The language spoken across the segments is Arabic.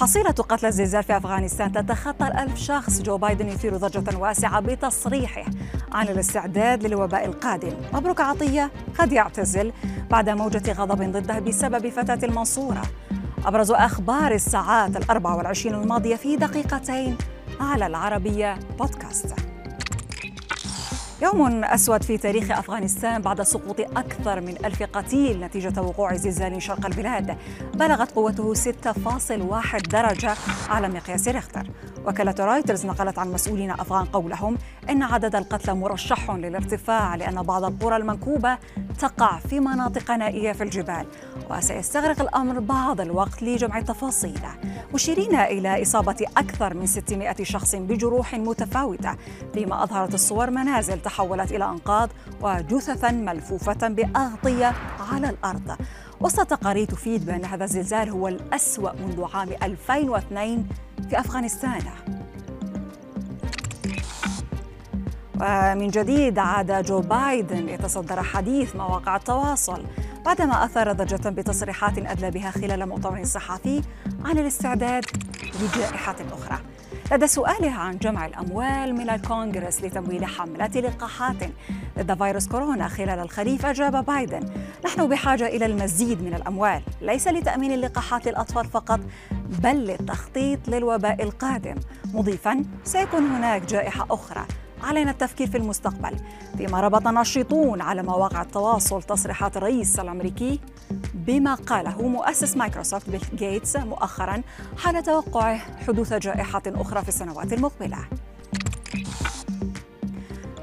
حصيلة قتلى الزلزال في أفغانستان تتخطى الألف شخص. جو بايدن يثير ضجة واسعة بتصريحه عن الاستعداد للوباء القادم. مبروك عطية قد يعتزل بعد موجة غضب ضده بسبب فتاة المنصورة. أبرز أخبار الساعات الأربع والعشرين الماضية في دقيقتين على العربية بودكاست. يوم أسود في تاريخ أفغانستان بعد سقوط أكثر من ألف قتيل نتيجة وقوع زلزال شرق البلاد. بلغت قوته 6.1 درجة على مقياس ريختر. وكالة رايترز نقلت عن مسؤولين أفغان قولهم إن عدد القتلى مرشح للارتفاع لأن بعض القرى المنكوبة تقع في مناطق نائية في الجبال. وسيستغرق الأمر بعض الوقت لجمع التفاصيل مشيرين إلى إصابة أكثر من 600 شخص بجروح متفاوتة فيما أظهرت الصور منازل تحولت إلى أنقاض وجثثا ملفوفة بأغطية على الأرض. وسط تقارير تفيد بأن هذا الزلزال هو الأسوأ منذ عام 2002 في أفغانستان. ومن جديد عاد جو بايدن يتصدر حديث مواقع التواصل. بعدما أثار ضجة بتصريحات أدلى بها خلال مؤتمر صحفي عن الاستعداد لجائحة أخرى. لدى سؤاله عن جمع الأموال من الكونغرس لتمويل حملة لقاحات ضد فيروس كورونا خلال الخريف أجاب بايدن. نحن بحاجة إلى المزيد من الأموال ليس لتأمين اللقاحات للأطفال فقط بل للتخطيط للوباء القادم. مضيفا سيكون هناك جائحة أخرى علينا التفكير في المستقبل. فيما ربط ناشطون على مواقع التواصل تصريحات الرئيس الأمريكي بما قاله مؤسس مايكروسوفت بيل جيتس مؤخرا حال توقعه حدوث جائحة أخرى في السنوات المقبلة.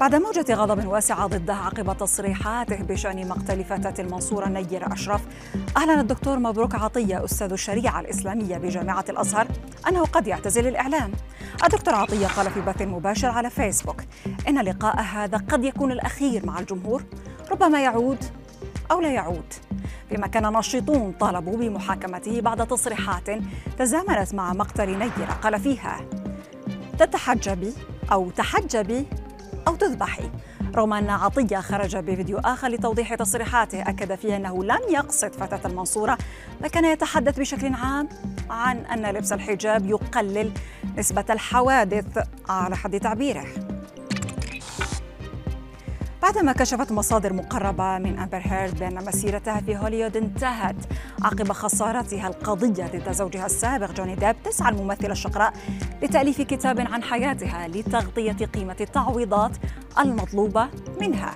بعد موجة غضب واسعة ضده عقب تصريحاته بشأن مقتل فتاة المنصورة نير أشرف أعلن الدكتور مبروك عطية أستاذ الشريعة الإسلامية بجامعة الأزهر أنه قد يعتزل الإعلام. الدكتور عطية قال في بث مباشر على فيسبوك إن لقاء هذا قد يكون الأخير مع الجمهور ربما يعود أو لا يعود. فيما كان ناشطون طالبوا بمحاكمته بعد تصريحات تزامنت مع مقتل نيرة قال فيها تتحجبي أو تحجبي أو تذبحي. رغم أن عطية خرج بفيديو آخر لتوضيح تصريحاته. أكد فيه أنه لم يقصد فتاة المنصورة لكن يتحدث بشكل عام عن أن لبس الحجاب يقلل نسبة الحوادث على حد تعبيره. بعدما كشفت مصادر مقربة من أمبر هيرد بأن مسيرتها في هوليوود انتهت عقب خسارتها القضية ضد زوجها السابق جوني ديب تسعى الممثلة الشقراء لتأليف كتاب عن حياتها لتغطية قيمة التعويضات المطلوبة منها.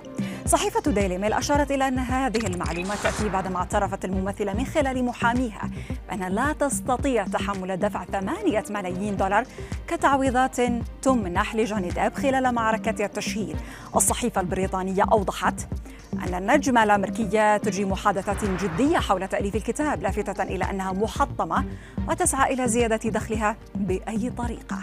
صحيفة ديلي ميل أشارت إلى أن هذه المعلومات تأتي بعدما اعترفت الممثلة من خلال محاميها بأنها لا تستطيع تحمل دفع ثمانية ملايين دولار كتعويضات تمنح لجوني ديب خلال معركة التشهير الصحيفة البريطانية أوضحت أن النجمة الأمريكية تجري محادثات جدية حول تأليف الكتاب لافتة إلى أنها محطمة وتسعى إلى زيادة دخلها بأي طريقة.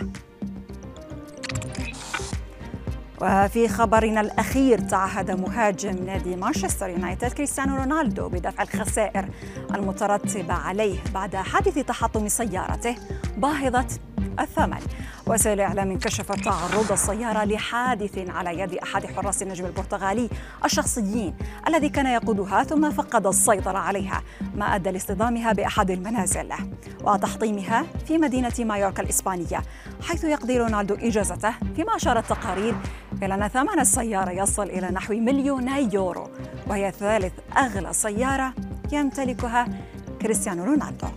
وفي خبرنا الأخير تعهد مهاجم نادي مانشستر يونايتد كريستيانو رونالدو بدفع الخسائر المترتبة عليه بعد حادث تحطم سيارته باهظة الثمن. وسائل الإعلام كشفت تعرض السيارة لحادث على يد أحد حراس النجم البرتغالي الشخصيين الذي كان يقودها ثم فقد السيطرة عليها ما أدى لاصطدامها بأحد المنازل وتحطيمها في مدينة مايوركا الإسبانية حيث يقضي رونالدو إجازته فيما أشارت تقارير إلى أن ثمن السيارة يصل إلى نحو مليوني يورو وهي ثالث أغلى سيارة يمتلكها كريستيانو رونالدو.